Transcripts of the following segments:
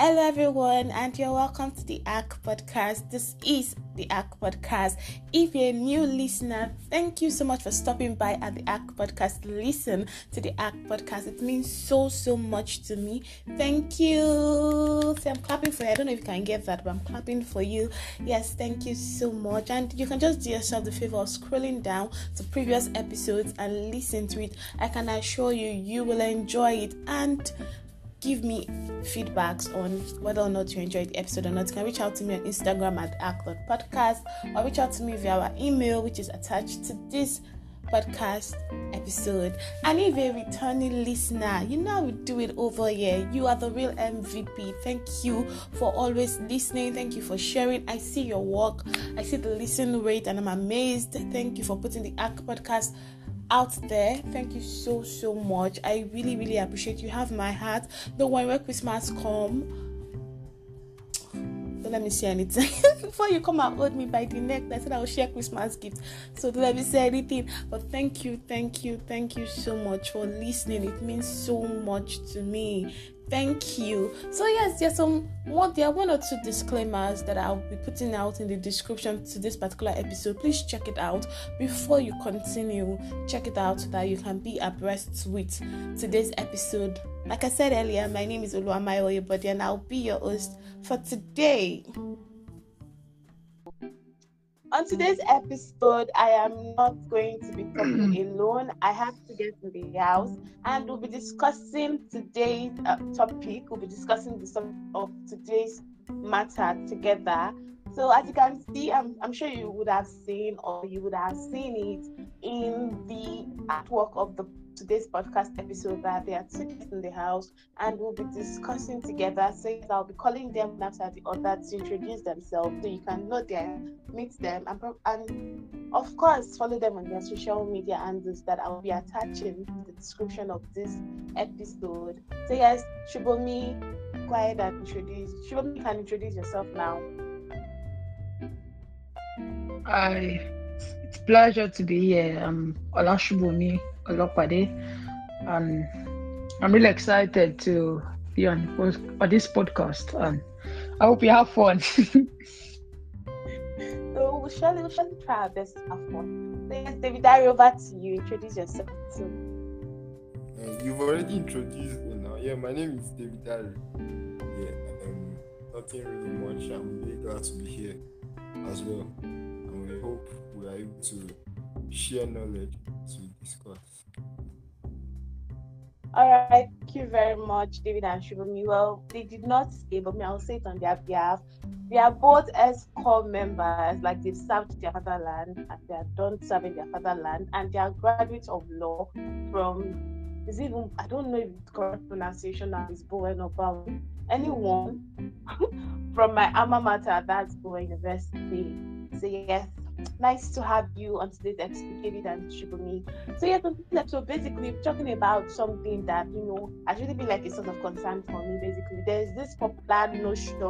Hello, everyone, and you're welcome to the Ark podcast. This is the Ark podcast. If you're a new listener, thank you so much for stopping by at the Ark podcast. Listen to the Ark podcast. It means so, so much to me. Thank you. See, I'm clapping for you. I don't know if you can get that, but I'm clapping for you. Yes, thank you so much. And you can just do yourself the favor of scrolling down to previous episodes and listen to it. I can assure you, you will enjoy it. And give me feedbacks on whether or not you enjoyed the episode or not, you can reach out to me on Instagram at arc.podcast or reach out to me via our email, which is attached to this podcast episode. And if you're a returning listener, you know we do it over here. You are the real MVP. Thank you for always listening. Thank you for sharing. I see your work. I see the listen rate and I'm amazed. Thank you for putting the Ark podcast out there. Thank you so so much. I really really appreciate you. Have my heart. Don't when Christmas come. Don't let me say anything before you come and hold me by the neck. I said I will share Christmas gifts. So don't let me say anything. But thank you, thank you, thank you so much for listening. It means so much to me. Thank you. So yes, there's some there are one or two disclaimers that I'll be putting out in the description to this particular episode. Please check it out before you continue. Check it out so that you can be abreast with today's episode. Like I said earlier, my name is Oluwamayo Oyebode and I'll be your host for today. On today's episode, I am not going to be talking alone. I have to get to the house and we'll be discussing today's uh, topic. We'll be discussing the subject of today's matter together. So, as you can see, I'm, I'm sure you would have seen or you would have seen it in the artwork of the today's podcast episode that there are two in the house and we'll be discussing together. So I'll be calling them after the other to introduce themselves so you can know them, meet them, and, and of course follow them on their social media handles that I'll be attaching to the description of this episode. So yes, Subomi, go ahead and introduce. Subomi, can introduce yourself now. Hi, it's a pleasure to be here. I'm Olasubomi Olopade, and I'm really excited to be on, on this podcast. And I hope you have fun. so we'll surely, we'll surely try our best to have fun. So yes, David, I over to you. Introduce yourself too. Uh, you've already introduced me now. Yeah, my name is David Dare. Yeah, um, nothing really much. I'm really glad to be here as well. And we hope we are able to share knowledge to All right, thank you very much, David and Subomi. Well, they did not say, but me, I'll say it on their behalf. They are both ex-corps members, like they've served their fatherland and they are done serving their fatherland, and they are graduates of law from, is even, I don't know if the correct pronunciation now is Bowen or Bowen, anyone from my alma mater, that's Bowen University. So, yes, nice to have you on today's episode, David and Subomi. So yes, on this episode, basically we're talking about something that you know has really been like a sort of concern for me. Basically, there's this popular notion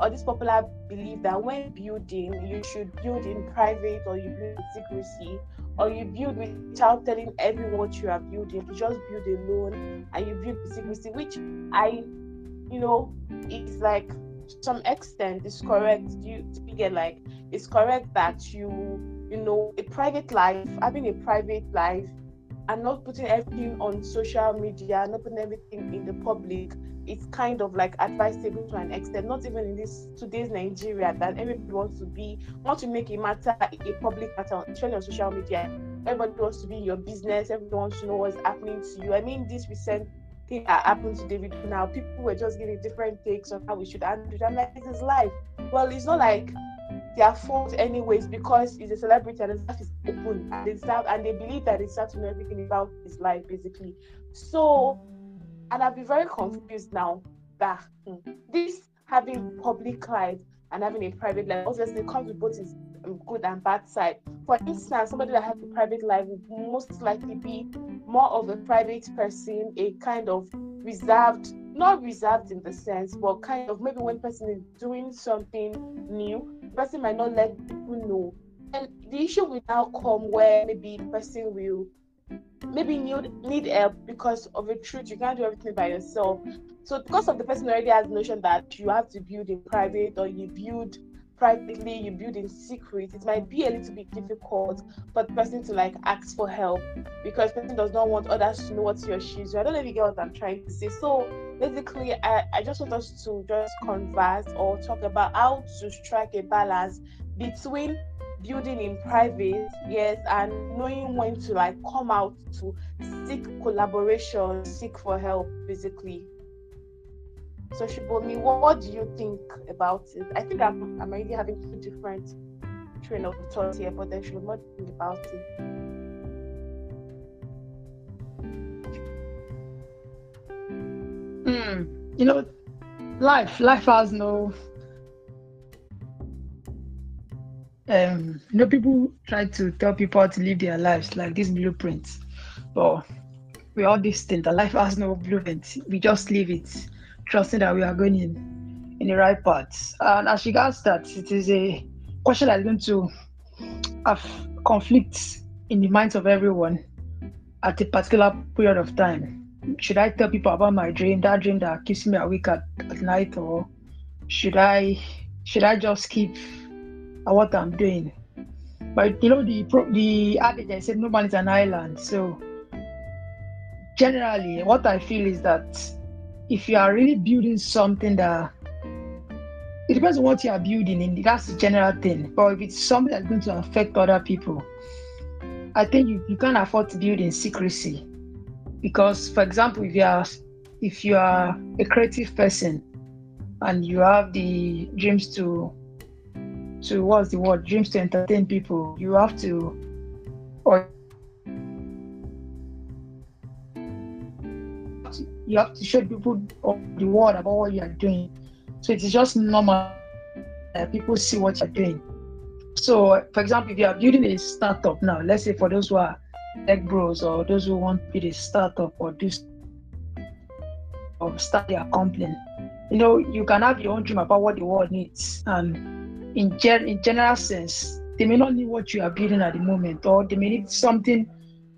or this popular belief that when building, you should build in private or you build in secrecy or you build without telling everyone what you are building. You just build alone and you build secrecy, which I, you know, it's like some extent it's correct. You, you get like it's correct that you you know a private life, having a private life, and not putting everything on social media, not putting everything in the public. It's kind of like advisable to an extent. Not even in this today's Nigeria that everybody wants to be want to make a matter a public matter, especially on social media. Everybody wants to be in your business. Everyone wants to know what's happening to you. I mean, this recent thing that happened to David now, people were just giving different takes on how we should handle it. I'm like, this is life. Well, it's not like their fault anyways because he's a celebrity and his life is open and they and they believe that they start to know everything about his life basically. So and I'll be very confused now that hmm, this having public life and having a private life obviously comes with both its good and bad side. For instance, somebody that has a private life would most likely be more of a private person, a kind of reserved, not reserved in the sense, but kind of maybe when person is doing something new, the person might not let people know. And the issue will now come where maybe the person will maybe need need help because of a truth you can't do everything by yourself so because of the person already has the notion that you have to build in private or you build privately you build in secret. It might be a little bit difficult for the person to like ask for help because person does not want others to know what or she is i don't know if you get what i'm trying to say. So basically I, I just want us to just converse or talk about how to strike a balance between building in private yes and knowing when to like come out to seek collaboration seek for help basically so Subomi, what, what do you think about it? I think I'm I'm already having two different train of thought here, but then should what do you think about it? Hmm. You know, life life has no um you know people try to tell people how to live their lives like this blueprint but we all distant that life has no blueprint we just live it trusting that we are going in in the right path. And as regards that, it is a question that's going to have conflicts in the minds of everyone at a particular period of time. Should I tell people about my dream, that dream that keeps me awake at, at night, or should I should I just keep what I'm doing? But you know the the adage I said no man is an island. So generally, what I feel is that if you are really building something that it depends on what you are building in that's the general thing. But if it's something that's going to affect other people i think you, you can't afford to build in secrecy. Because for example if you are if you are a creative person and you have the dreams to to what's the word? Dreams to entertain people you have to or you have to show people of the world about what you are doing. So it is just normal people see what you're doing. So, for example, if you are building a startup now, let's say for those who are tech bros or those who want to build a startup or do or start their company, you know, you can have your own dream about what the world needs. And in, gen- in general sense, they may not need what you are building at the moment, or they may need something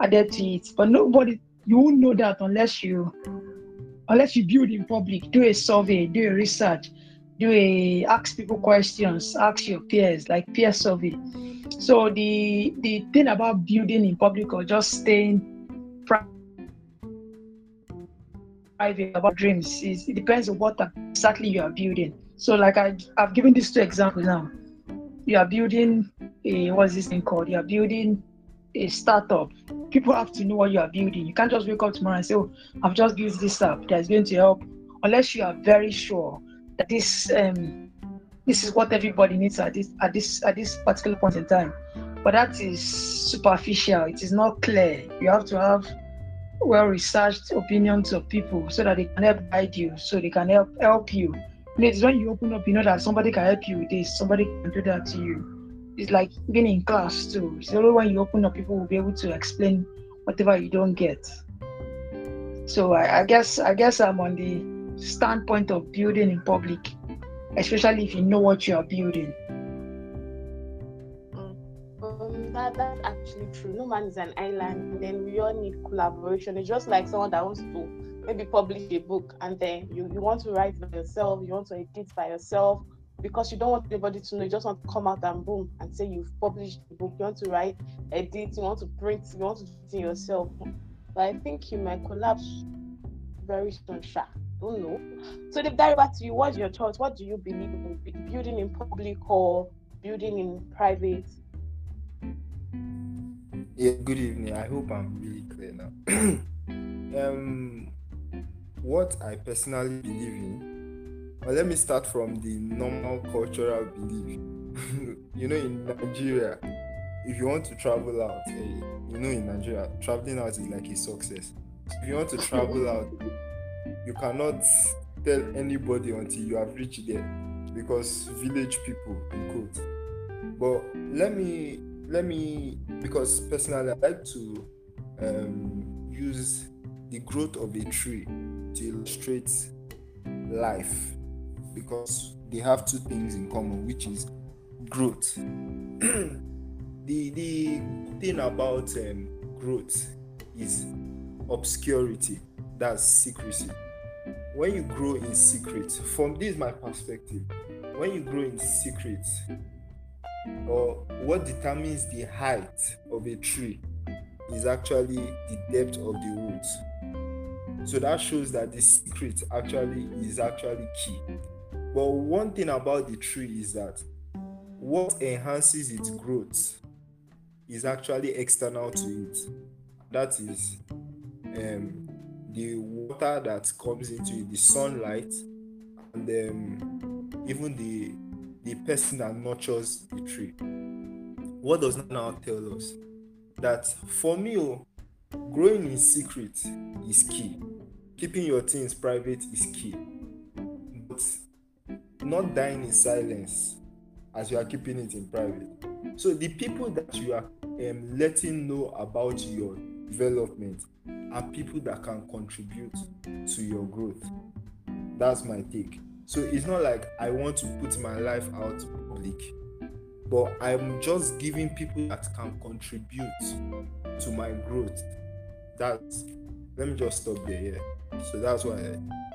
added to it. But nobody, you won't know that unless you unless you build in public, do a survey, do a research, do a ask people questions, ask your peers, like peer survey. So the the thing about building in public or just staying private about dreams is it depends on what exactly you are building. So like I I've given these two examples now. You are building a what's this thing called? You are building a startup, people have to know what you are building. You can't just wake up tomorrow and say, "Oh, I've just built this app that's going to help," unless you are very sure that this um, this is what everybody needs at this at this at this particular point in time. But that is superficial. It is not clear. You have to have well researched opinions of people so that they can help guide you, so they can help help you. It's when you open up, you know that somebody can help you with this, somebody can do that to you it's like being in class too. It's only when you open up, people will be able to explain whatever you don't get. So I, I guess I guess I'm on the standpoint of building in public, especially if you know what you are building. Mm. Um, that, that's actually true. No man is an island, and then we all need collaboration. It's just like someone that wants to maybe publish a book, and then you, you want to write by yourself, you want to edit by yourself, because you don't want anybody to know. You just want to come out and boom and say you've published the book. You want to write, edit, you want to print, you want to do it yourself. But I think you might collapse very soon, Sha. Don't know. So the dive back to you, what's your thoughts? What do you believe in building in public or building in private? Yeah, good evening. I hope I'm really clear now. um what I personally believe in well, let me start from the normal cultural belief. you know, in Nigeria, if you want to travel out, eh, you know, in Nigeria, traveling out is like a success. If you want to travel out, you cannot tell anybody until you have reached there because village people, in quote. But let me, let me, because personally, I like to um, use the growth of a tree to illustrate life because they have two things in common, which is growth. the the thing about um, growth is obscurity. That's secrecy. When you grow in secret, from this my perspective, when you grow in secret, or what determines the height of a tree is actually the depth of the roots. So that shows that the secret actually is actually key. But one thing about the tree is that what enhances its growth is actually external to it. That is um, the water that comes into it, the sunlight, and um, even the the person that nurtures the tree. What does that now tell us? That for me, oh, growing in secret is key. Keeping your things private is key. Not dying in silence as you are keeping it in private. So the people that you are um, letting know about your development are people that can contribute to your growth. That's my take. So it's not like I want to put my life out public, but I'm just giving people that can contribute to my growth. That's let me just stop there. Yeah. So that's why I.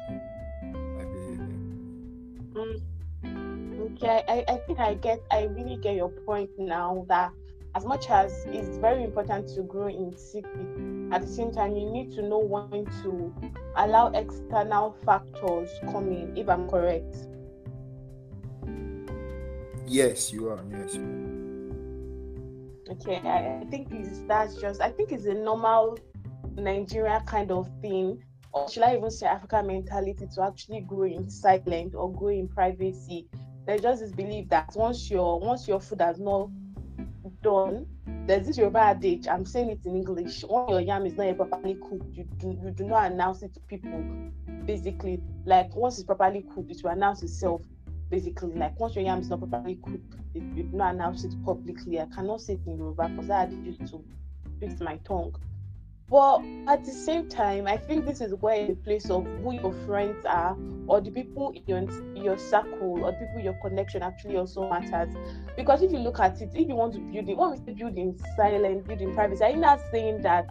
Okay, I, I think I get I really get your point now that as much as it's very important to grow in secret, at the same time, you need to know when to allow external factors come in, if I'm correct. Yes, you are. Yes. You are. Okay, I, I think it's, that's just, I think it's a normal Nigeria kind of thing, or should I even say African mentality to actually grow in silent or grow in privacy. There's just this belief that once your once your food has not done, there's this Yoruba adage, I'm saying it in English, when your yam is not properly cooked, you do, you do not announce it to people. Basically, like once it's properly cooked, it will announce itself. Basically, like once your yam is not properly cooked, you do not announce it publicly. I cannot say it in Yoruba because I had used to fix my tongue. But at the same time, I think this is where the place of who your friends are, or the people in your, your circle, or people your connection actually also matters. Because if you look at it, if you want to build it, when we say build in silence, build in privacy, are you not saying that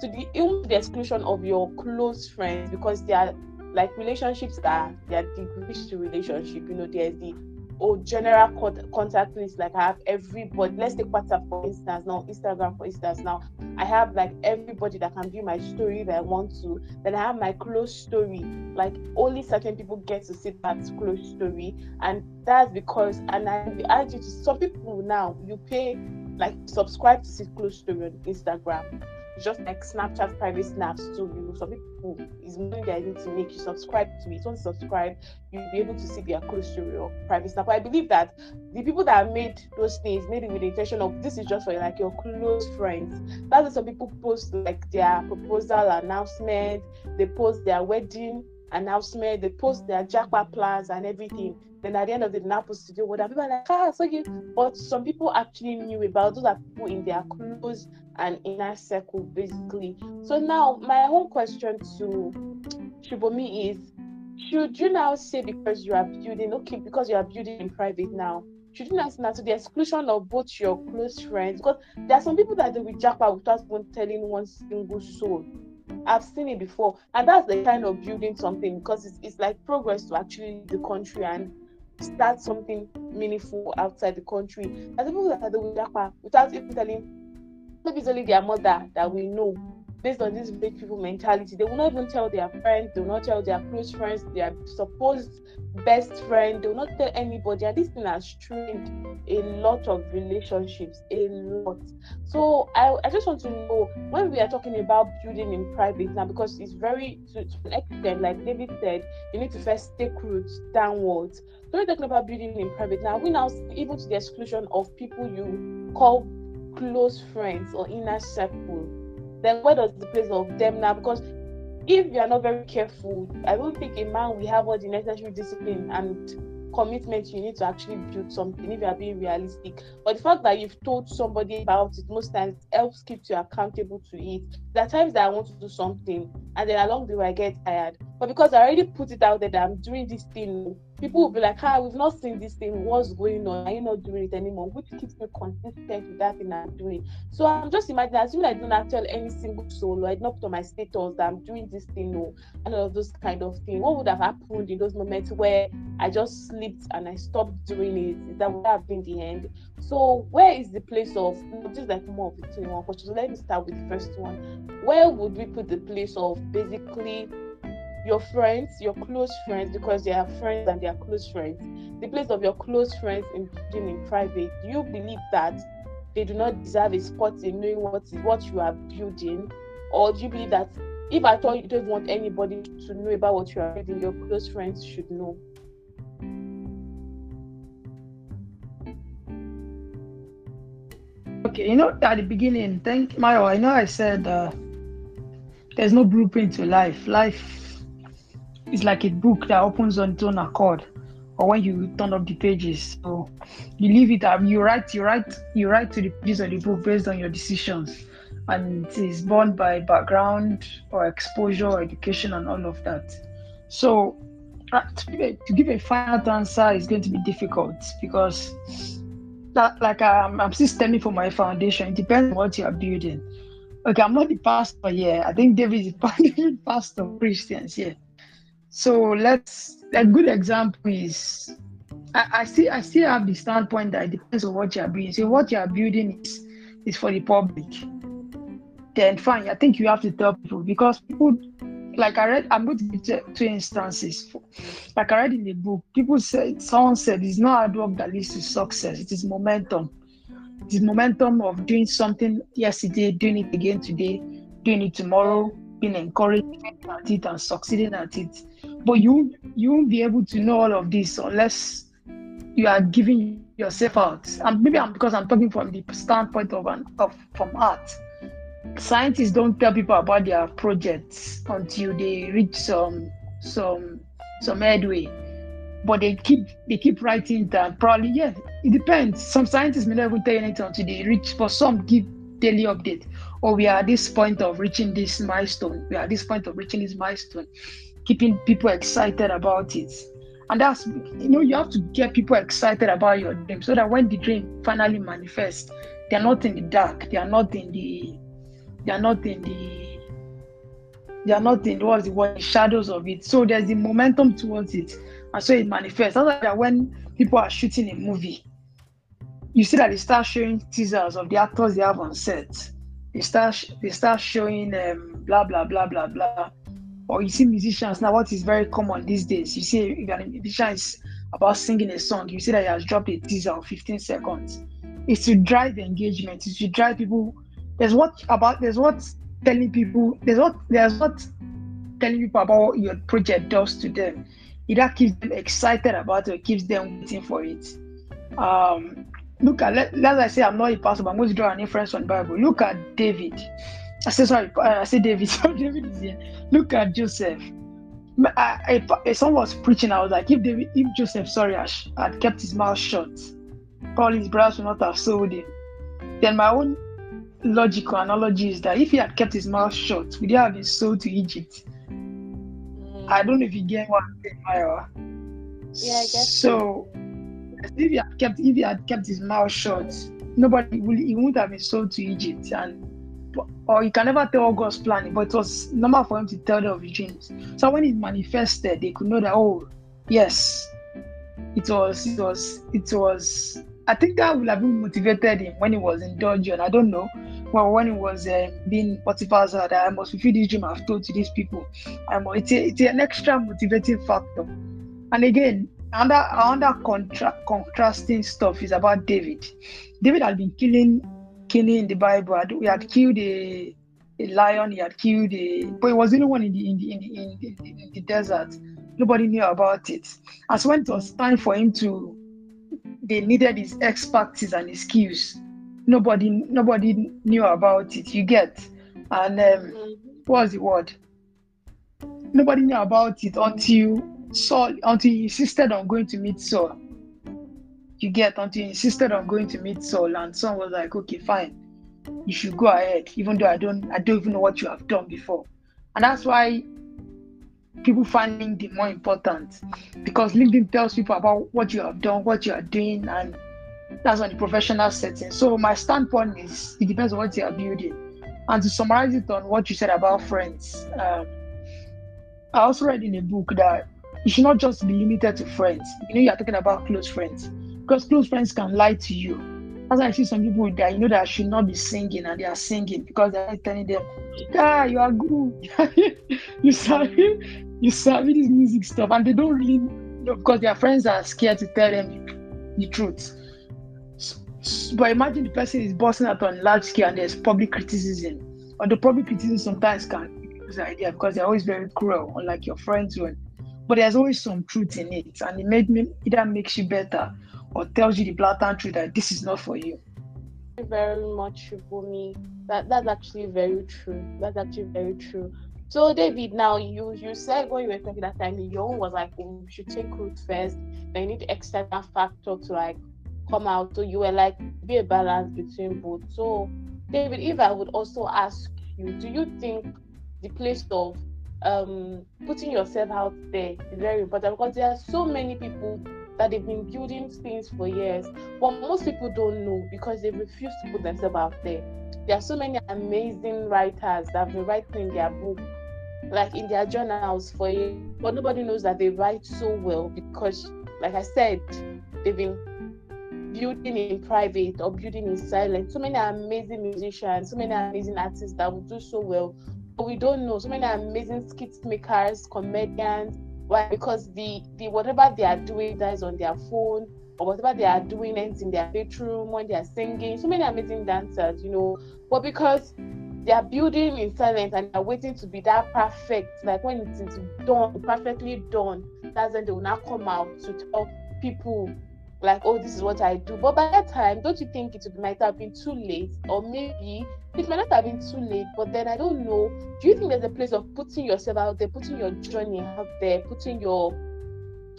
to the even the exclusion of your close friends because they are like relationships that they are degrees to relationship. You know, there's the or general contact list like i have everybody let's take whatsapp for instance now instagram for instance now i have like everybody that can view my story that i want to then i have my close story like only certain people get to see that close story and that's because and i urge you to some people now you pay like subscribe to see close story on instagram just like Snapchat private snaps too. You some people is money they need to make you subscribe to it. Once you subscribe, you'll be able to see their close story or private snap. I believe that the people that made those things, maybe with the intention of this is just for like your close friends. That's why some people post like their proposal announcement, they post their wedding announcement, they post their jackpot plans and everything. Then at the end of the Napo studio, what people are like, ah, so you but some people actually knew about those are people in their close and inner circle, basically. So now my own question to Subomi is should you now say because you are building okay, because you are building in private now, should you not say now to the exclusion of both your close friends? Because there are some people that they will jackpot without even telling one single soul. I've seen it before, and that's the kind of building something because it's, it's like progress to actually the country and start something meaningful outside the country. There's people that will jackpot ah, without even telling maybe it's only their mother that we know based on this big people mentality. They will not even tell their friends, they will not tell their close friends, their supposed best friend, they will not tell anybody. And this thing has strained a lot of relationships, a lot. So I, I just want to know when we are talking about building in private now, because it's very to, to an extent, like David said, you need to first take roots downwards. So we're talking about building in private now. We now even to the exclusion of people you call close friends or inner circle, then where does the place of them now? Because if you are not very careful, I don't think a man will have all the necessary discipline and commitment you need to actually build something if you are being realistic. But the fact that you've told somebody about it most times helps keep you accountable to it. There are times that I want to do something and then along the way I get tired. But because I already put it out there that I'm doing this thing, people will be like, "Ah, we've not seen this thing. What's going on? Are you not doing it anymore?" Which keeps me consistent with that thing I'm doing. So I'm just imagining, assuming I don't tell any single soul, I not put on my status that I'm doing this thing, or and all of those kind of things. What would have happened in those moments where I just slipped and I stopped doing it? Is that would have been the end? So where is the place of just like more of the two one question? Let me start with the first one. Where would we put the place of basically your friends, your close friends, because they are friends and they are close friends, the place of your close friends in in private, do you believe that they do not deserve a spot in knowing what what you are building? Or do you believe that if at all you don't want anybody to know about what you are building, your close friends should know? Okay, you know, at the beginning, thank Mayo. I know I said uh, there's no blueprint to life. Life it's like a book that opens on its own accord or when you turn up the pages. So you leave it up you write you write you write to the pages of the book based on your decisions. And it is born by background or exposure or education and all of that. So uh, to give, a, to give a final answer is going to be difficult because that, like I'm, I'm still standing for my foundation. It depends on what you are building. Okay i'm not the pastor here. I think david is the pastor of christians here so let's a good example is I, I I still have the standpoint that it depends on what you are building. So what you are building is is for the public. Then fine, I think you have to tell people because people like I read I'm going to give two instances. Like I read in the book, people said someone said it's not hard work that leads to success, it is momentum. It is momentum of doing something yesterday, doing it again today, doing it tomorrow, being encouraged at it and succeeding at it. But you you won't be able to know all of this unless you are giving yourself out. And maybe I'm because I'm talking from the standpoint of an of from art. Scientists don't tell people about their projects until they reach some some some headway. But they keep they keep writing that probably yeah, it depends. Some scientists may not even tell you anything until they reach for some give daily update. Or we are at this point of reaching this milestone. We are at this point of reaching this milestone keeping people excited about it. And that's, you know, you have to get people excited about your dream so that when the dream finally manifests, they're not in the dark, they are not in the, they are not in the, they are not in what's the word, the shadows of it. So there's the momentum towards it. And so it manifests. That's why when people are shooting a movie, you see that they start showing teasers of the actors they have on set. They start they start showing um, blah blah blah blah blah or you see musicians now, what is very common these days, you see if a musician is about singing a song, you see that he has dropped a teaser of 15 seconds. It's to drive the engagement, it's to drive people. There's what about there's what telling people, there's what there's what telling people about your project does to them. Either keeps them excited about it keeps them waiting for it. Um, look at let, as I say I'm not a pastor, but I'm going to draw an inference on Bible. Look at David. I said, sorry, I said David. David is here. Look at Joseph. I, I, someone was preaching. I was like, if David, if Joseph, sorry, had kept his mouth shut, probably his brothers would not have sold him. Then my own logical analogy is that if he had kept his mouth shut, would he have been sold to Egypt? Mm. I don't know if you get what I'm saying, Myra. Yeah, I guess so. If he had kept, if he had kept his mouth shut, nobody will, he wouldn't have been sold to Egypt, and or you can never tell God's plan, but it was normal for him to tell them of his dreams. So when it manifested, they could know that oh, yes, it was, it was, it was. I think that would have been motivated him when he was in dungeon. I don't know. Well, when he was uh, being Potiphar's that I must fulfill this dream I've told to these people. It's, a, it's an extra motivating factor. And again, under contra- contrasting stuff is about David. David had been killing killing in the Bible. He had killed a, a lion, he had killed a, but it was the only one in the, in the, in the, in the, in the desert. Nobody knew about it. As when it was time for him to, they needed his expertise and his skills. Nobody, nobody knew about it. You get, and um, what was the word? Nobody knew about it until Saul, until he insisted on going to meet Saul you get until he insisted on going to meet Saul, and Saul was like, okay, fine, you should go ahead, even though I don't I don't even know what you have done before. And that's why people find LinkedIn more important because LinkedIn tells people about what you have done, what you are doing, and that's on the professional setting. So my standpoint is it depends on what you are building. And to summarize it on what you said about friends, um, I also read in a book that you should not just be limited to friends. You know, you are talking about close friends because close friends can lie to you. As I see some people that you know that should not be singing and they are singing because they're telling them, "Yeah, you are good. you sabi, you sabi this music stuff," and they don't really know because their friends are scared to tell them the, truth. But imagine the person is busting out on large scale and there's public criticism. Or the public criticism sometimes can the idea because they're always very cruel, unlike your friends when. But there's always some truth in it, and it made me either makes you better or tells you the blatant truth that this is not for you. Very much for me. That that's actually very true. That's actually very true. So David, now you you said when you were talking that time, your was like oh, you should take root first. Then you need external factor to like come out. So you were like be a balance between both. So David, if I would also ask you, do you think the place of um, putting yourself out there is very important because there are so many people that they've been building things for years, but most people don't know because they refuse to put themselves out there. There are so many amazing writers that have been writing in their book, like in their journals for years, but nobody knows that they write so well because, like I said, they've been building in private or building in silence. So many amazing musicians, so many amazing artists that will do so well, but we don't know. So many amazing skit makers, comedians. Why? Because the the whatever they are doing that is on their phone or whatever they are doing ends in their bedroom when they are singing. So many amazing dancers, you know. But because they are building in silence and they're waiting to be that perfect, like when it is done, perfectly done, that's when they will now come out to tell people like, oh, this is what I do. But by that time, don't you think it might have been too late? Or maybe it might not have been too late, but then I don't know. Do you think there's a place of putting yourself out there, putting your journey out there, putting your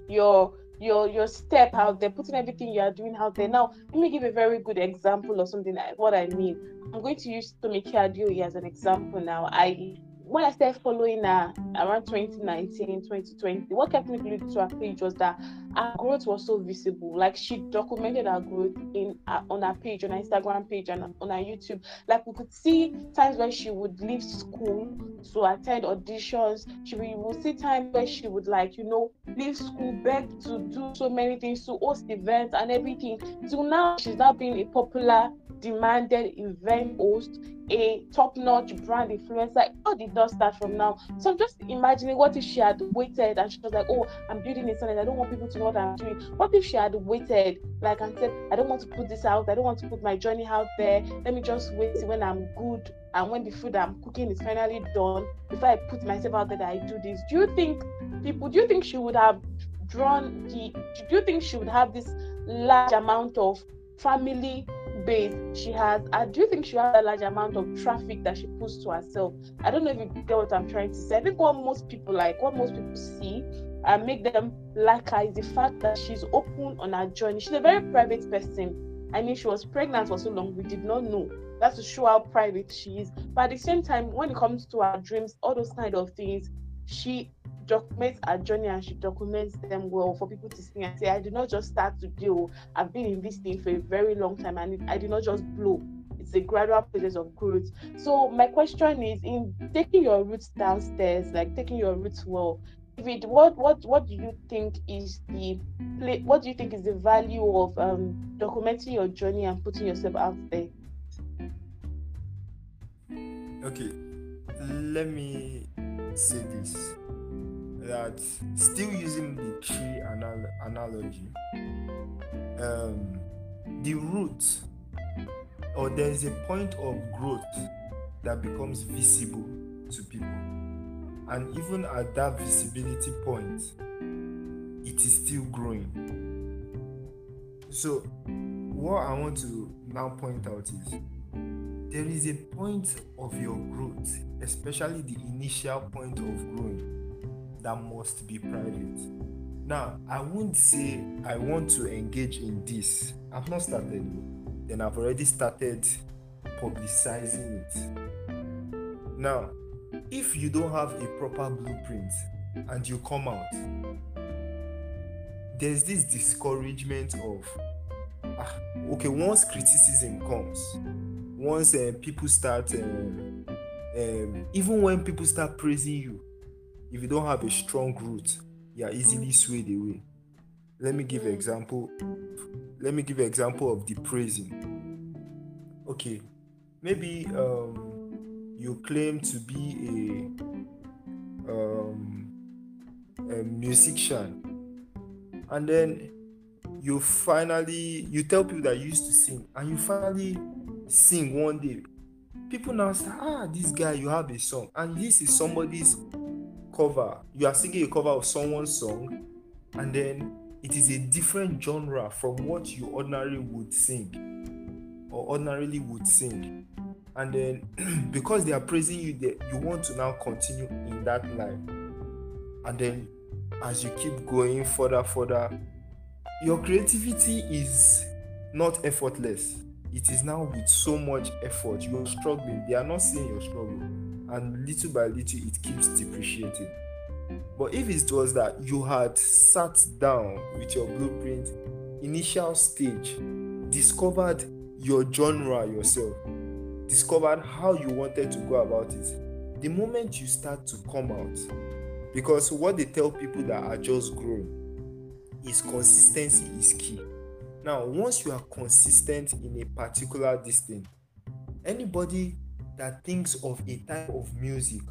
your your your step out there, putting everything you are doing out there. Now, let me give a very good example of something like what I mean. I'm going to use Tomike Adeoye as an example now. I when I started following her around 2019, 2020, what kept me glued to her page was that her growth was so visible. Like she documented her growth in uh, on her page, on her Instagram page, and on her YouTube. Like we could see times where she would leave school to attend auditions. She we would see times where she would like you know leave school, beg to do so many things, to host events and everything. So now she's now being a popular demanded event host, a top-notch brand influencer. All did not start from now. So I'm just imagining what if she had waited and she was like, "Oh, I'm building this and I don't want people to know what I'm doing." What if she had waited, like and said, "I don't want to put this out. I don't want to put my journey out there. Let me just wait when I'm good and when the food I'm cooking is finally done before I put myself out there that I do this." Do you think people? Do you think she would have drawn the? Do you think she would have this large amount of family base she has I do think she has a large amount of traffic that she puts to herself. I don't know if you get what I'm trying to say. I think what most people like, what most people see and make them like her is the fact that she's open on her journey. She's a very private person. I mean, she was pregnant for so long, we did not know. That's to show how private she is. But at the same time, when it comes to her dreams, all those kind of things, she documents her journey and she documents them well for people to see and say, I did not just start to do, I've been in this thing for a very long time and I did not just blow. It's a gradual process of growth. So my question is in taking your roots downstairs, like taking your roots well, David, what what what do you think is the what do you think is the value of um, documenting your journey and putting yourself out there? Okay, let me say this that still using the tree anal- analogy, um, the root or there is a point of growth that becomes visible to people, and even at that visibility point, it is still growing. So, what I want to now point out is there is a point of your growth, especially the initial point of growing that must be private. Now, I won't say I want to engage in this. I've not started, then I've already started publicizing it. Now, if you don't have a proper blueprint and you come out, there's this discouragement of, ah, okay, once criticism comes, once uh, people start, um, even when people start praising you, if you don't have a strong root, you are easily swayed away. Let me give an example. Let me give an example of the praising. Okay, maybe um, you claim to be a, um, a musician, and then you finally you tell people that you used to sing, and you finally sing one day. People now say, "Ah, this guy, you have a song," and this is somebody's cover. You are singing a cover of someone's song, and then it is a different genre from what you ordinarily would sing or ordinarily would sing. And then because they are praising you they, you want to now continue in that line. And then as you keep going further further your creativity is not effortless. It is now with so much effort. You are struggling. They are not seeing your struggle and little by little it keeps depreciating but if it was that you had sat down with your blueprint, initial stage, discovered your genre yourself, discovered how you wanted to go about it, the moment you start to come out, because what they tell people that are just growing is consistency is key. Now, once you are consistent in a particular distance, anybody that thinks of a type of music.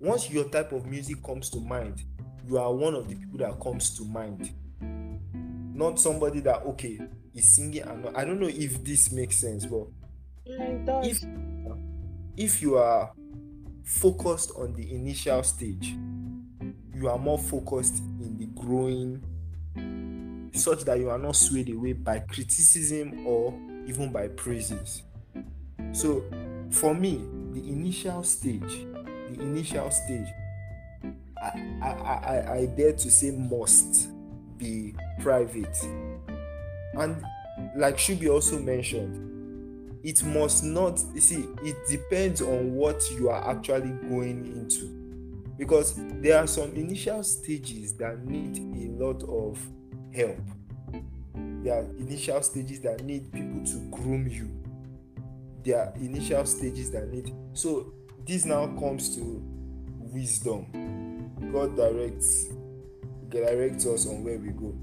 Once your type of music comes to mind you are one of the people that comes to mind. Not somebody that okay is singing and i don't know if this makes sense but mm, if if you are focused on the initial stage you are more focused in the growing such that you are not swayed away by criticism or even by praises. So for me the initial stage the initial stage, I, I, I, I dare to say must be private. And like Shubi also mentioned, it must not you see it depends on what you are actually going into. Because there are some initial stages that need a lot of help. There are initial stages that need people to groom you there are initial stages that need so this now comes to wisdom. God directs directs us on where we go.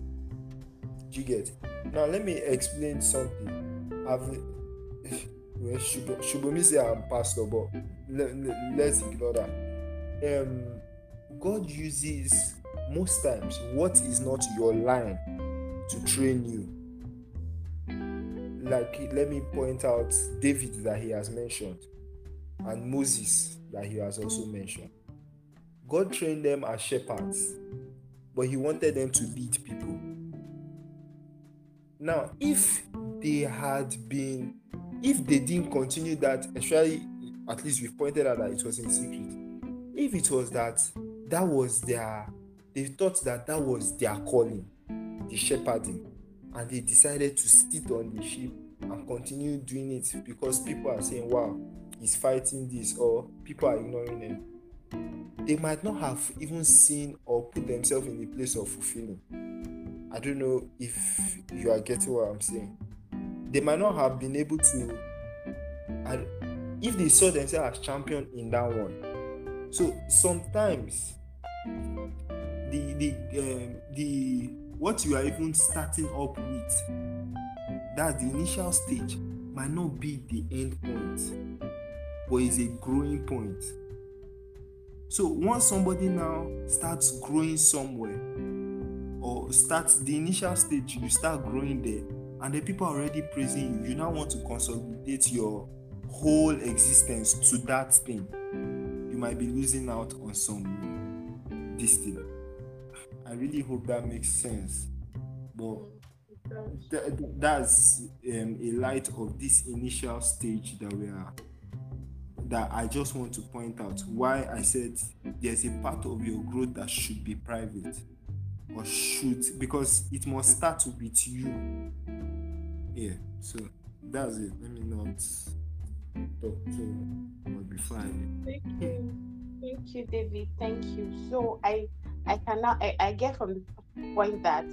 Do you get? Now let me explain something. I've well, Shubomi say I'm pastor, but let, let, us ignore that. Um, God uses most times what is not your line to train you. Like, let me point out David that he has mentioned and Moses that he has also mentioned. God trained them as shepherds, but he wanted them to lead people. Now, if they had been, if they didn't continue that, especially at least we've pointed out that it was in secret. If it was that that was their, they thought that that was their calling, the shepherding, and they decided to sit on the sheep and continue doing it because people are saying, wow, is fighting this or people are ignoring them, they might not have even seen or put themselves in the place of fulfilling. I don't know if you are getting what I'm saying. They might not have been able to, and if they saw themselves as champion in that one. So sometimes the the um, the what you are even starting up with, that the initial stage might not be the end point but it's a growing point. So once somebody now starts growing somewhere, or starts the initial stage, you start growing there, and the people are already praising you, you now want to consolidate your whole existence to that thing. You might be losing out on some this thing. I really hope that makes sense. But th- that's um, a light of this initial stage that we are that I just want to point out why I said there's a part of your growth that should be private or should because it must start with you. Yeah, so that's it. Let me not talk too much before I. Thank you. Thank you, David. Thank you. So I I cannot I, I get from the point that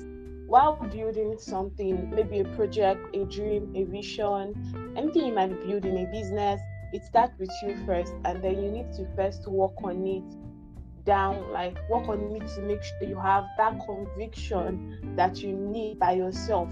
while building something, maybe a project, a dream, a vision, anything you might be building, a business, it starts with you first, and then you need to first work on it down, like work on it to make sure you have that conviction that you need by yourself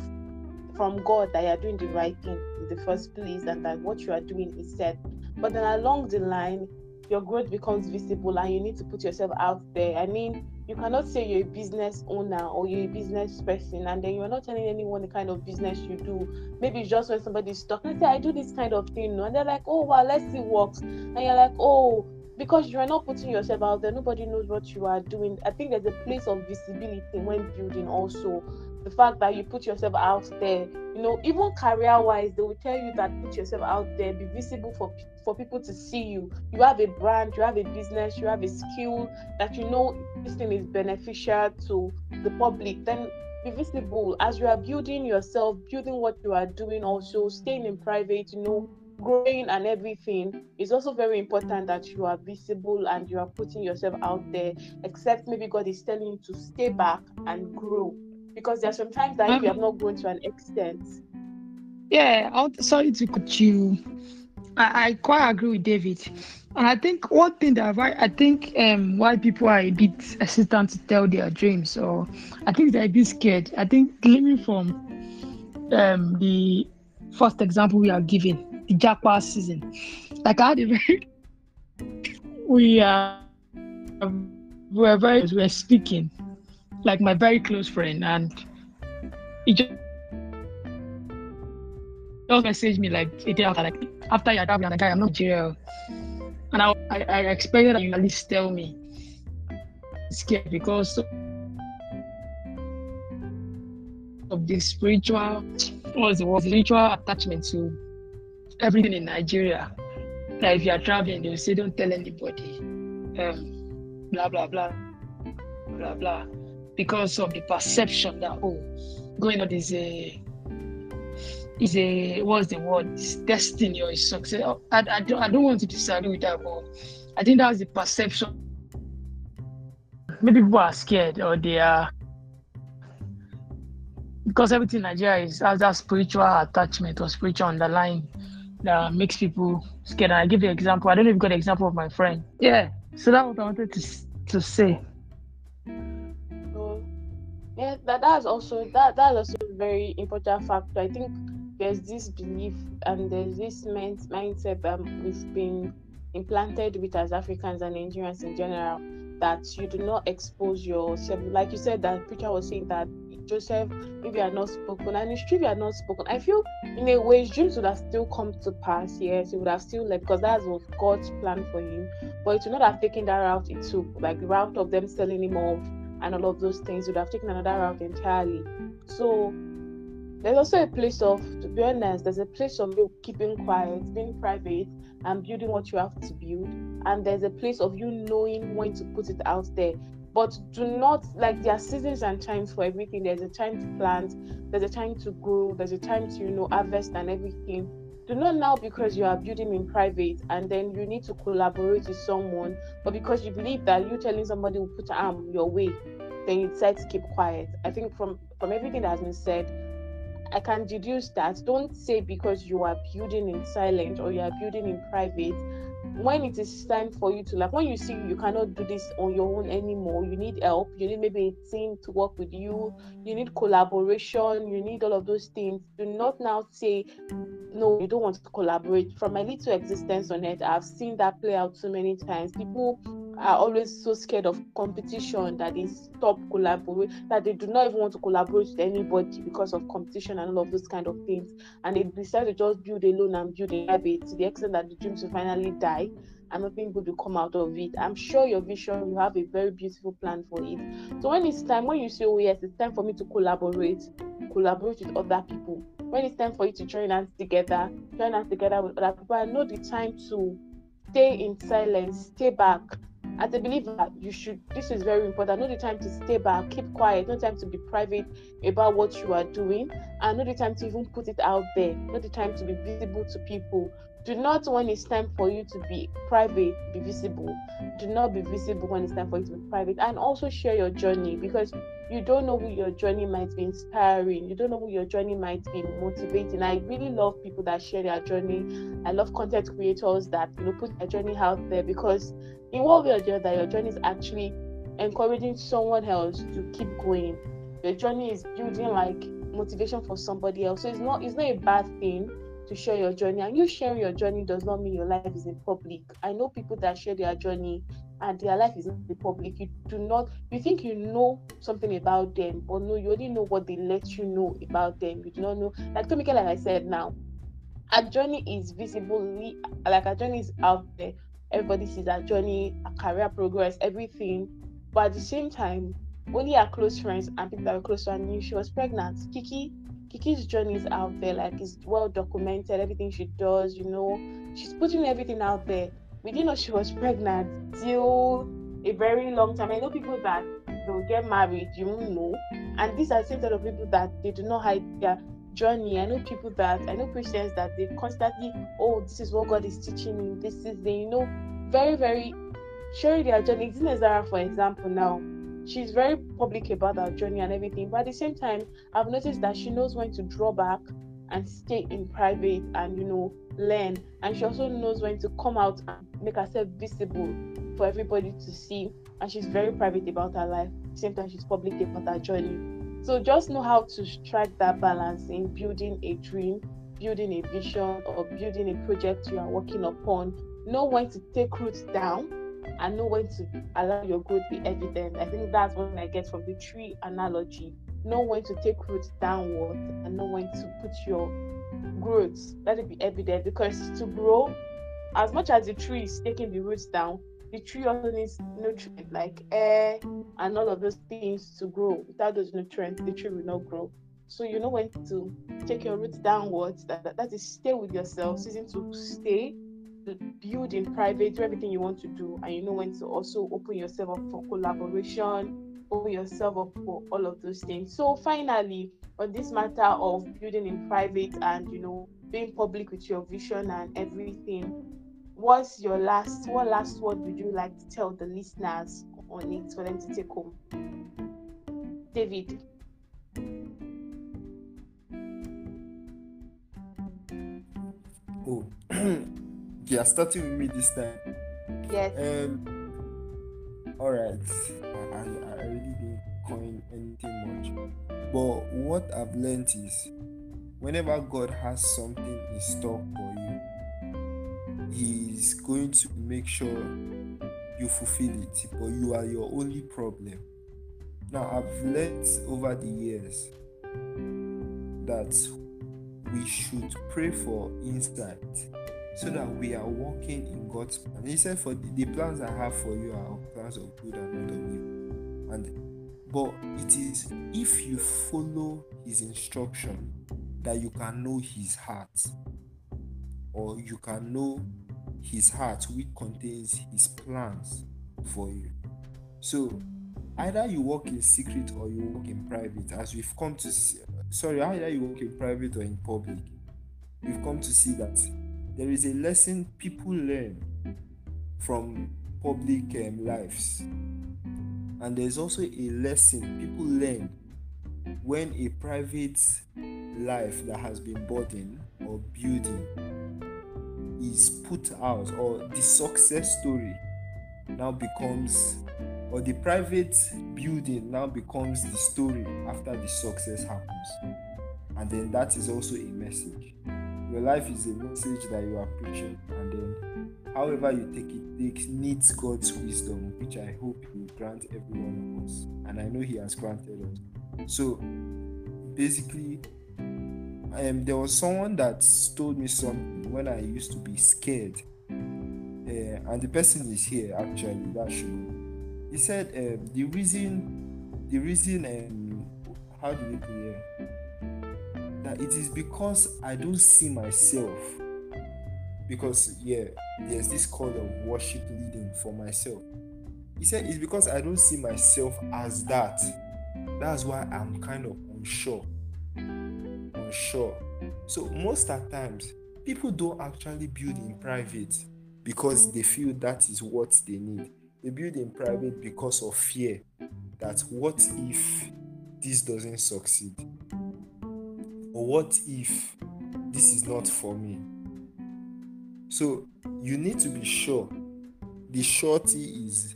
from God that you're doing the right thing in the first place and that what you are doing is set. But then along the line, your growth becomes visible and you need to put yourself out there. I mean, you cannot say you're a business owner or you're a business person and then you're not telling anyone the kind of business you do. Maybe it's just when somebody's talking, say, I do this kind of thing, and they're like, oh, wow, let's see works. And you're like, oh, because you are not putting yourself out there, nobody knows what you are doing. I think there's a place of visibility when building also the fact that you put yourself out there you know even career wise they will tell you that put yourself out there be visible for for people to see you. You have a brand you have a business you have a skill that you know this thing is beneficial to the public. Then be visible. As you are building yourself building what you are doing also staying in private you know growing and everything it's also very important that you are visible and you are putting yourself out there except maybe god is telling you to stay back and grow because there's sometimes that if you have not grown to an extent. Yeah, I'll, sorry to cut you. I, I quite agree with David. And I think one thing that I, I think um, why people are a bit hesitant to tell their dreams, or I think they're a bit scared. I think gleaming from um, the first example we are giving, the jackpot season, like I had a very, we are, we very, we were speaking, like my very close friend, and he just just messaged me like a day after, like after you had the guy, I'm not Jill. And I, I, I expected that you at least tell me. scared because of the spiritual was was spiritual attachment to everything in Nigeria. Like if you are traveling, will say don't tell anybody. Um, blah blah blah blah blah because of the perception that oh, going on is a is a what's the word? It's destiny or is success. I, I don't I don't want to disagree with that, but I think that's the perception. Maybe people are scared or they are because everything in Nigeria is has that spiritual attachment or spiritual underlying that makes people scared. And I give you an example. I don't know if you got an example of my friend. Yeah. So that's what I wanted to to say yeah that that's also that that's also a very important factor i think there's this belief and there's this mind, mindset that we've been implanted with as africans and nigerians in general that you do not expose yourself. Like you said that preacher was saying that joseph if you are not spoken and it's true you are not spoken. I feel in a way his dreams would have still come to pass yes he would have still left because that's what god's plan for him but it would not have taken that route it took like the route of them selling him off and all of those things would have taken another route entirely. So there's also a place of, to be honest, there's a place of you keeping quiet, being private, and building what you have to build. And there's a place of you knowing when to put it out there. But do not like there are seasons and times for everything. There's a time to plant, there's a time to grow, there's a time to, you know, harvest and everything do not now because you are building in private and then you need to collaborate with someone, but because you believe that you telling somebody will put arm your way, then you decide to keep quiet. I think from from everything that has been said, I can deduce that don't say because you are building in silence or you are building in private when it is time for you to like when you see you cannot do this on your own anymore you need help you need maybe a team to work with you you need collaboration you need all of those things. Do not now say no you don't want to collaborate. From my little existence on it i've seen that play out so many times. People are always so scared of competition that they stop collaborate that they do not even want to collaborate with anybody because of competition and all of those kind of things. And they decide to just build alone and build a habit to the extent that the dreams will finally die and nothing good will come out of it. I'm sure your vision you have a very beautiful plan for it. So when it's time when you say oh yes it's time for me to collaborate collaborate with other people. When it's time for you to join us together join us together with other people i know the time to stay in silence stay back as a believer, you should. This is very important. Not the time to stay back, keep quiet. Not time to be private about what you are doing, and not the time to even put it out there. Not the time to be visible to people. Do not, when it's time for you to be private, be visible. Do not be visible when it's time for you to be private, and also share your journey because you don't know who your journey might be inspiring. You don't know who your journey might be motivating. I really love people that share their journey. I love content creators that you know put their journey out there because in one way or the other, your journey is actually encouraging someone else to keep going. Your journey is building like motivation for somebody else. So it's not it's not a bad thing to share your journey. And you sharing your journey does not mean your life is in public. I know people that share their journey and their life is in public. You do not you think you know something about them, but no, you only know what they let you know about them. You do not know like Tomike, like I said now, our journey is visible. We like our journey is out there. Everybody sees our journey, our career progress, everything. But at the same time, only our close friends and people that were close to her knew she was pregnant. Kiki Kiki's journey is out there, like it's well documented, everything she does, you know. She's putting everything out there. We didn't know she was pregnant till a very long time. I know people that they'll get married, you know. And these are the same set of people that they do not hide their journey. I know people that I know Christians that they constantly, oh, this is what God is teaching me. This is the, you know, very, very sharing their journey. Zara, for example, now she's very public about her journey and everything. But at the same time, I've noticed that she knows when to draw back and stay in private and you know learn. And she also knows when to come out and make herself visible for everybody to see. And she's very private about her life. Same time, she's public about her journey. So just know how to strike that balance in building a dream, building a vision, or building a project you are working upon. Know when to take roots down and know when to allow your growth be evident. I think that's what I get from the tree analogy. Know when to take roots downward and know when to put your growth, let it be evident because to grow, as much as the tree is taking the roots down, the tree also needs nutrients like air and all of those things to grow. Without those nutrients, the tree will not grow. So you know when to take your roots downwards. That, that, that is stay with yourself, season to stay build in private, do everything you want to do, and you know when to also open yourself up for collaboration, open yourself up for all of those things. So finally, on this matter of building in private and you know being public with your vision and everything, what's your last what last word would you like to tell the listeners on it for them to take home? David. Oh, Yeah, starting with me this time. Yes. Um. All right. I, I really didn't coin anything much, but what I've learned is, whenever God has something in store for you, He's going to make sure you fulfill it. But you are your only problem. Now I've learned over the years that we should pray for insight so that we are walking in God's plan. He said, For the, the plans I have for you are plans of good and not of evil. And but it is if you follow his instruction that you can know his heart, or you can know his heart, which contains his plans for you. So either you walk in secret or you walk in private, as we've come to see, sorry, either you walk in private or in public. We've come to see that there is a lesson people learn from public um, lives. And there's also a lesson people learn when a private life that has been building or building is put out or the success story now becomes or the private building now becomes the story after the success happens. And then that is also a message your life is a message that you are preaching, and then however you take it, it needs God's wisdom, which I hope He will grant every one of us. And I know He has granted us. So basically, um, there was someone that told me something when I used to be scared. Uh, and the person is here actually, that should he said um, the reason the reason um, how do you put it that it is because I don't see myself. Because, yeah, there's this call of worship leading for myself. He said, It's because I don't see myself as that. That's why I'm kind of unsure. Unsure. So, most of times, people don't actually build in private because they feel that is what they need. They build in private because of fear that what if this doesn't succeed? What if this is not for me? So you need to be sure. The surety is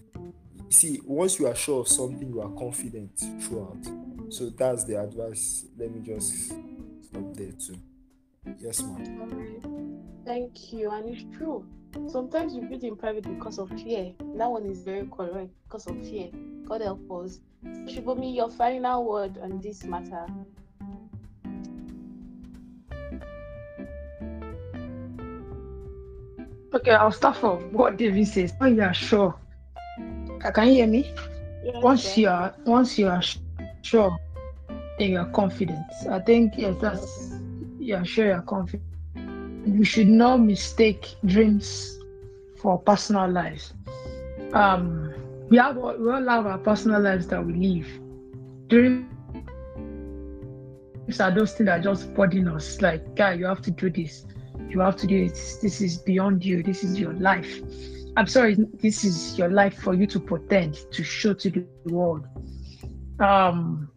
see, once you are sure of something, you are confident throughout. So that's the advice. Let me just stop there too. Yes, ma'am. Thank you. And it's true. Sometimes you build in private because of fear. That one is very correct because of fear. God help us. me your final word on this matter. Okay, I'll start from what David says. Oh, yeah, sure. Can you hear me? Yes, once sir. you are once you are sure you are confident, I think yes, that's you are sure you are confident. You should not mistake dreams for personal lives. Um, we have we all have our personal lives that we live. Dreams are those things that just burden us. Like, guy, you have to do this. You have to do it. This is beyond you. This is your life. I'm sorry, this is your life for you to pretend to show to the world. Um,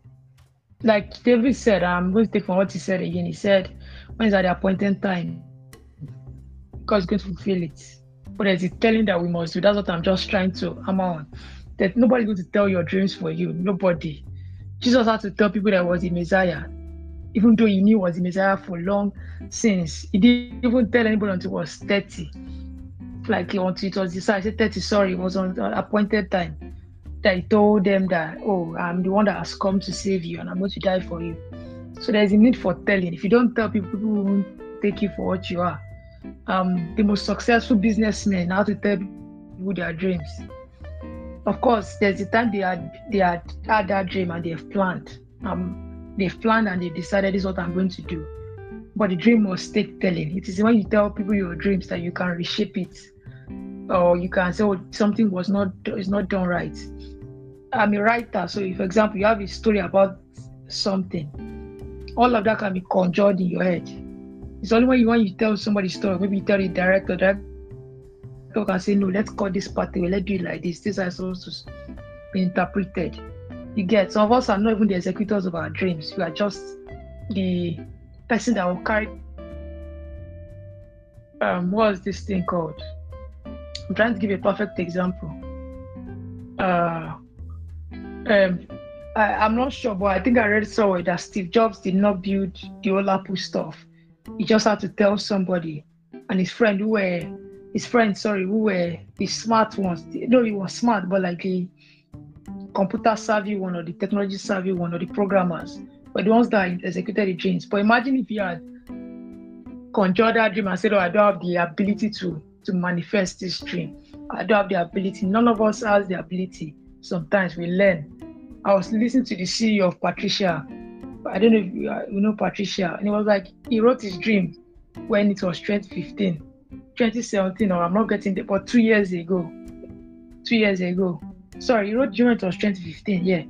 like David said, I'm going to take from what he said again. He said, when is at the appointed time, God's going to fulfill it. But there's a telling that we must do. That's what I'm just trying to hammer on. That nobody's going to tell your dreams for you. Nobody. Jesus had to tell people that was the Messiah, even though he knew was the Messiah for long since. He didn't even tell anybody until he was 30 like until it was decided 30 sorry it was on appointed time. That he told them that oh i'm the one that has come to save you and i'm going to die for you. So there's a need for telling. If you don't tell people people won't take you for what you are. Um the most successful businessmen how to tell people their dreams. Of course there's the time they had they had had that dream and they've planned. Um they've planned and they've decided this is what i'm going to do but the dream must take telling it is when you tell people your dreams that you can reshape it or you can say, oh, something was not is not done right. I'm a writer, so if, for example, you have a story about something, all of that can be conjured in your head. It's only when you when you tell somebody story, maybe you tell the director, director can say, no, let's cut this part away, let's do it like this. This is supposed to be interpreted. You get some of us are not even the executors of our dreams. We are just the person that will carry um what's this thing called? I'm trying to give a perfect example. Uh, um, I, I'm not sure, but I think I read somewhere that Steve Jobs did not build the whole Apple stuff. He just had to tell somebody, and his friend who were his friends, sorry, who were the smart ones. No, he was smart, but like the computer savvy one or the technology savvy one or the programmers were the ones that executed the dreams. But imagine if you had conjured that dream and said, "Oh, I don't have the ability to to manifest this dream. I don't have the ability. None of us has the ability. Sometimes we learn. I was listening to the CEO of Patricia. I don't know if you, uh, you know Patricia. And it was like he wrote his dream when it was 2015, 2017, or I'm not getting it, but two years ago. Two years ago. Sorry, he wrote when it was 2015. Yeah.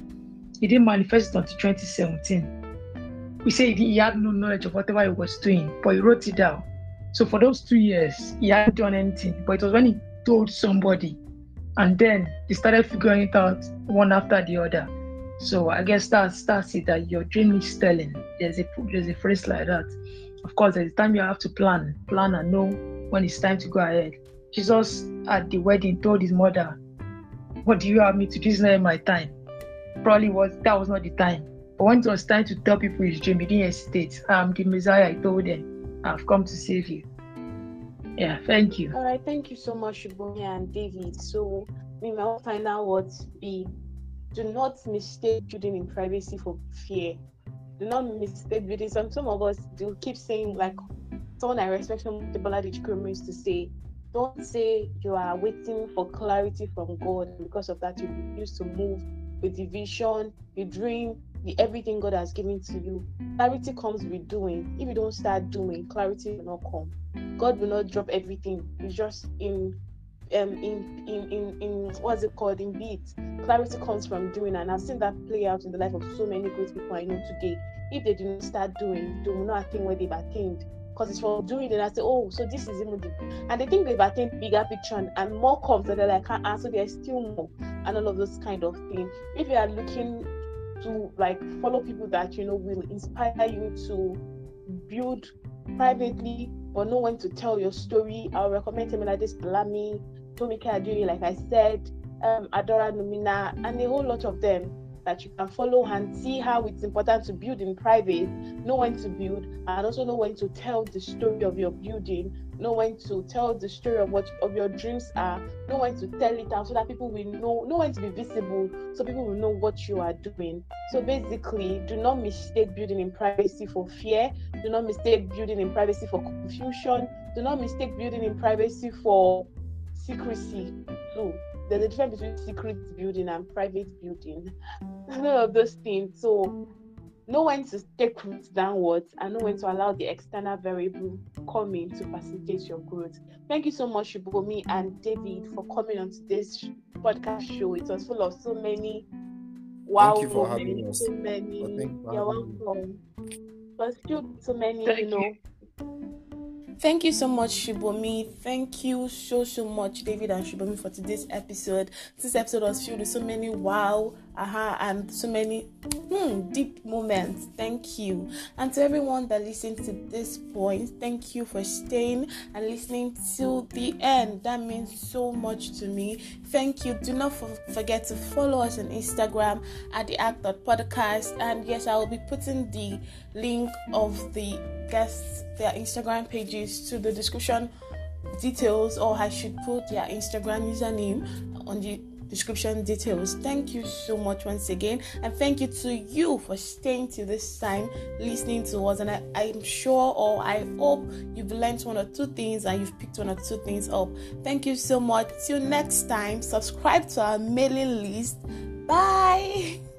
He didn't manifest it until 2017. We say he had no knowledge of whatever he was doing, but he wrote it down. So for those two years, he hadn't done anything. But it was when he told somebody, and then he started figuring it out one after the other. So I guess that's that's it. That your dream is telling. There's a there's a phrase like that. Of course, there's time you have to plan, plan and know when it's time to go ahead. Jesus at the wedding told his mother, "What do you have me to do? This is not my time." Probably was that was not the time. But when it was time to tell people his dream, he didn't hesitate. I'm the Messiah. I told them. I've come to save you. Yeah, thank you. All right, thank you so much, Subomi and David. So, me, my final words be do not mistake building in privacy for fear. Do not mistake building. Some, some of us do keep saying, like, someone I respect from the Ballad used to say, don't say you are waiting for clarity from God. Because of that, you refuse to move with the vision, the dream, the everything God has given to you. Clarity comes with doing. If you don't start doing, clarity will not come. God will not drop everything. It's just in um in in in, in what's it called in beats clarity comes from doing and i've seen that play out in the life of so many great people i know today if they didn't start doing they will not attain where they've attained because it's from doing it. I say, oh, so this is even the, and they think they've attained bigger picture and, and more comes, and they're like, ah, so there's still more, and all of those kind of things. If you are looking to like follow people that you know will inspire you to build privately but know when to tell your story, I'll recommend him like this Lami, Tomike Adiri, like I said, um, Adora Numina, and a whole lot of them that you can follow and see how it's important to build in private, know when to build, and also know when to tell the story of your building, know when to tell the story of what of your dreams are, know when to tell it out so that people will know, know when to be visible so people will know what you are doing. So basically, do not mistake building in privacy for fear, do not mistake building in privacy for confusion, do not mistake building in privacy for secrecy. No, there's a difference between secret building and private building. None of those things. So know when to take roots downwards and know when to allow the external variable come in to facilitate your growth. Thank you so much, Subomi and David, for coming on today's podcast show. It was full of so many wow Thank you for moments, having us. so many. Well, thank you for You're having me. welcome. But still so many, Thank you know. Thank you so much, Subomi. Thank you so so much, David and Subomi, for today's episode. This episode was filled with so many wow, aha, and so many hmm, deep moments. Thank you. And to everyone that listened to this point, thank you for staying and listening till the end. That means so much to me. Thank you. Do not forget to follow us on Instagram at the Ark Podcast. And yes, I will be putting the link of the guests, their Instagram pages to the description details, or I should put their Instagram username on the description details. Thank you so much once again, and thank you to you for staying to this time, listening to us. And I, I'm sure, or I hope you've learned one or two things and you've picked one or two things up. Thank you so much. Till next time, subscribe to our mailing list. Bye.